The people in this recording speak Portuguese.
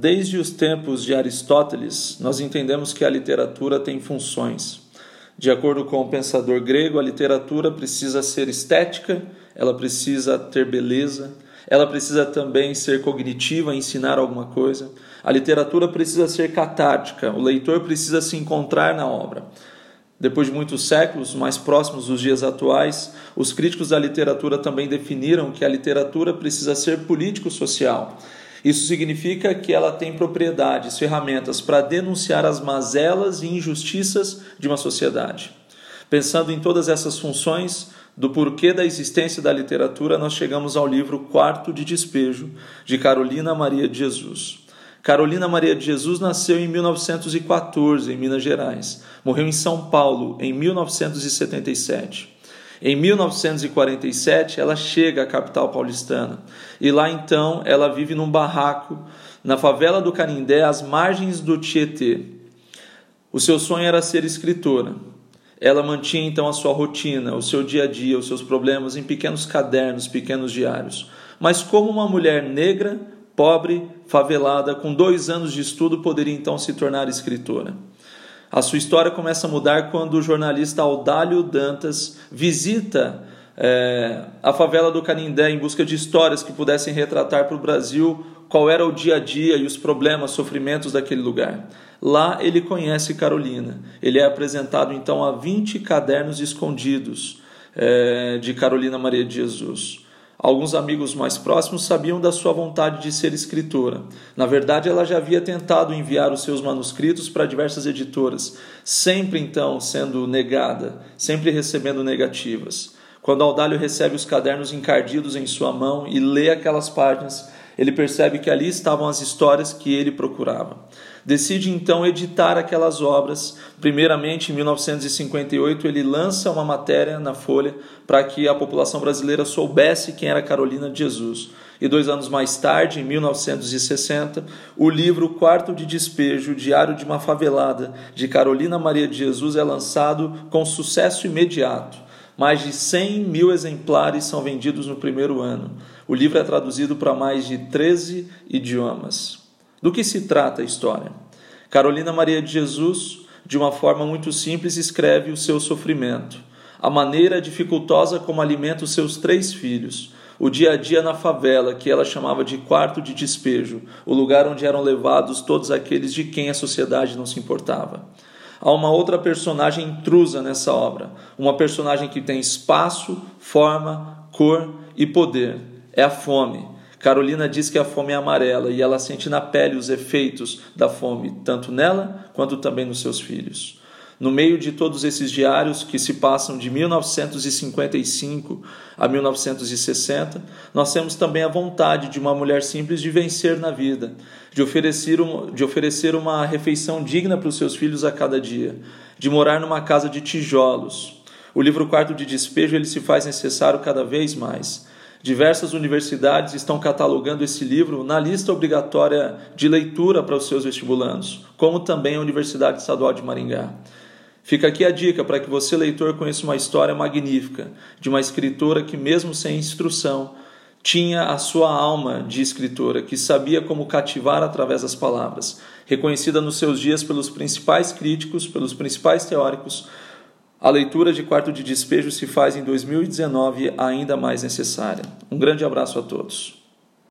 Desde os tempos de Aristóteles, nós entendemos que a literatura tem funções. De acordo com o pensador grego, a literatura precisa ser estética, ela precisa ter beleza, ela precisa também ser cognitiva, ensinar alguma coisa. A literatura precisa ser catártica, o leitor precisa se encontrar na obra. Depois de muitos séculos, mais próximos dos dias atuais, os críticos da literatura também definiram que a literatura precisa ser político-social. Isso significa que ela tem propriedades, ferramentas para denunciar as mazelas e injustiças de uma sociedade. Pensando em todas essas funções, do porquê da existência da literatura, nós chegamos ao livro Quarto de Despejo, de Carolina Maria de Jesus. Carolina Maria de Jesus nasceu em 1914, em Minas Gerais. Morreu em São Paulo, em 1977. Em 1947, ela chega à capital paulistana e lá então ela vive num barraco na favela do Canindé, às margens do Tietê. O seu sonho era ser escritora. Ela mantinha então a sua rotina, o seu dia a dia, os seus problemas em pequenos cadernos, pequenos diários. Mas como uma mulher negra, pobre, favelada, com dois anos de estudo, poderia então se tornar escritora? A sua história começa a mudar quando o jornalista Audálio Dantas visita é, a favela do Canindé em busca de histórias que pudessem retratar para o Brasil qual era o dia a dia e os problemas, sofrimentos daquele lugar. Lá ele conhece Carolina. Ele é apresentado então a 20 cadernos escondidos é, de Carolina Maria de Jesus. Alguns amigos mais próximos sabiam da sua vontade de ser escritora. Na verdade, ela já havia tentado enviar os seus manuscritos para diversas editoras, sempre então sendo negada, sempre recebendo negativas. Quando Audálio recebe os cadernos encardidos em sua mão e lê aquelas páginas, ele percebe que ali estavam as histórias que ele procurava. Decide então editar aquelas obras. Primeiramente, em 1958, ele lança uma matéria na Folha para que a população brasileira soubesse quem era Carolina de Jesus. E dois anos mais tarde, em 1960, o livro Quarto de Despejo, Diário de uma Favelada, de Carolina Maria de Jesus, é lançado com sucesso imediato. Mais de 100 mil exemplares são vendidos no primeiro ano. O livro é traduzido para mais de 13 idiomas. Do que se trata a história? Carolina Maria de Jesus, de uma forma muito simples, escreve o seu sofrimento, a maneira dificultosa como alimenta os seus três filhos, o dia a dia na favela, que ela chamava de quarto de despejo, o lugar onde eram levados todos aqueles de quem a sociedade não se importava. Há uma outra personagem intrusa nessa obra, uma personagem que tem espaço, forma, cor e poder é a fome. Carolina diz que a fome é amarela e ela sente na pele os efeitos da fome, tanto nela quanto também nos seus filhos. No meio de todos esses diários que se passam de 1955 a 1960, nós temos também a vontade de uma mulher simples de vencer na vida, de oferecer, um, de oferecer uma refeição digna para os seus filhos a cada dia, de morar numa casa de tijolos. O livro Quarto de Despejo ele se faz necessário cada vez mais. Diversas universidades estão catalogando esse livro na lista obrigatória de leitura para os seus vestibulandos, como também a Universidade Estadual de Maringá. Fica aqui a dica para que você, leitor, conheça uma história magnífica de uma escritora que, mesmo sem instrução, tinha a sua alma de escritora, que sabia como cativar através das palavras. Reconhecida nos seus dias pelos principais críticos, pelos principais teóricos, a leitura de quarto de despejo se faz em 2019 ainda mais necessária. Um grande abraço a todos.